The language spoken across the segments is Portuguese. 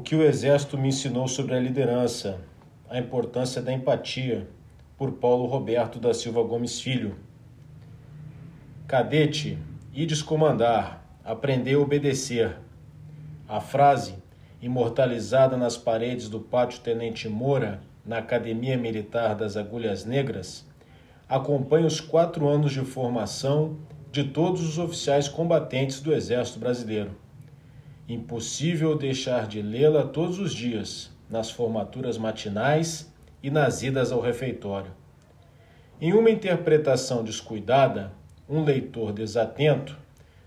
que o Exército me ensinou sobre a liderança, a importância da empatia, por Paulo Roberto da Silva Gomes Filho. Cadete, ides comandar, aprender a obedecer. A frase, imortalizada nas paredes do pátio Tenente Moura, na Academia Militar das Agulhas Negras, acompanha os quatro anos de formação de todos os oficiais combatentes do Exército Brasileiro. Impossível deixar de lê-la todos os dias, nas formaturas matinais e nas idas ao refeitório. Em uma interpretação descuidada, um leitor desatento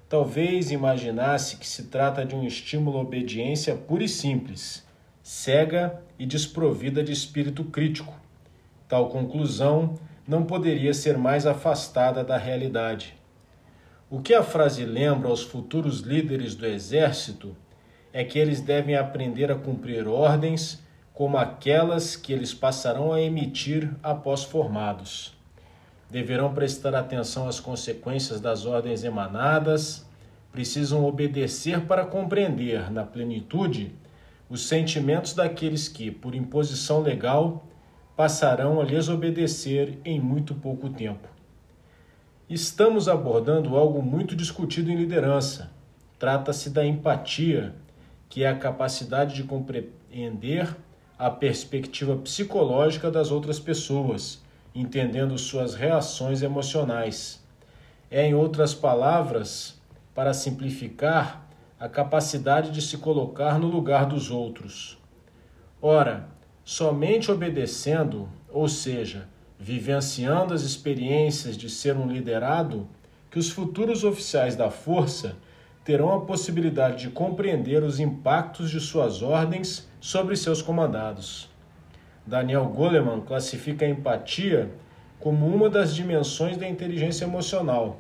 talvez imaginasse que se trata de um estímulo à obediência pura e simples, cega e desprovida de espírito crítico. Tal conclusão não poderia ser mais afastada da realidade. O que a frase lembra aos futuros líderes do exército é que eles devem aprender a cumprir ordens como aquelas que eles passarão a emitir após formados. Deverão prestar atenção às consequências das ordens emanadas, precisam obedecer para compreender, na plenitude, os sentimentos daqueles que, por imposição legal, passarão a lhes obedecer em muito pouco tempo. Estamos abordando algo muito discutido em liderança. Trata-se da empatia, que é a capacidade de compreender a perspectiva psicológica das outras pessoas, entendendo suas reações emocionais. É, em outras palavras, para simplificar, a capacidade de se colocar no lugar dos outros. Ora, somente obedecendo, ou seja, vivenciando as experiências de ser um liderado, que os futuros oficiais da força terão a possibilidade de compreender os impactos de suas ordens sobre seus comandados. Daniel Goleman classifica a empatia como uma das dimensões da inteligência emocional.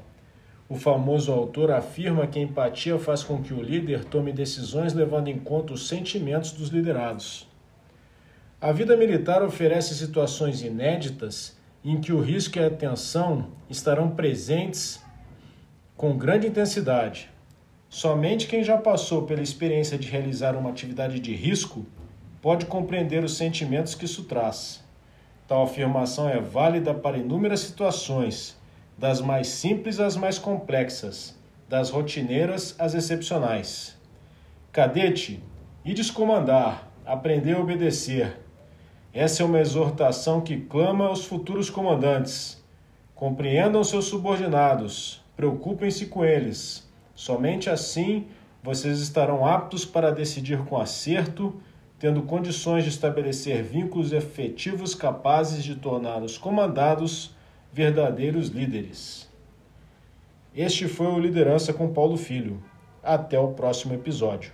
O famoso autor afirma que a empatia faz com que o líder tome decisões levando em conta os sentimentos dos liderados. A vida militar oferece situações inéditas em que o risco e a tensão estarão presentes com grande intensidade. Somente quem já passou pela experiência de realizar uma atividade de risco pode compreender os sentimentos que isso traz. Tal afirmação é válida para inúmeras situações, das mais simples às mais complexas, das rotineiras às excepcionais. Cadete, e descomandar, aprender a obedecer, essa é uma exortação que clama aos futuros comandantes. Compreendam seus subordinados, preocupem-se com eles. Somente assim vocês estarão aptos para decidir com acerto, tendo condições de estabelecer vínculos efetivos capazes de tornar os comandados verdadeiros líderes. Este foi o Liderança com Paulo Filho. Até o próximo episódio.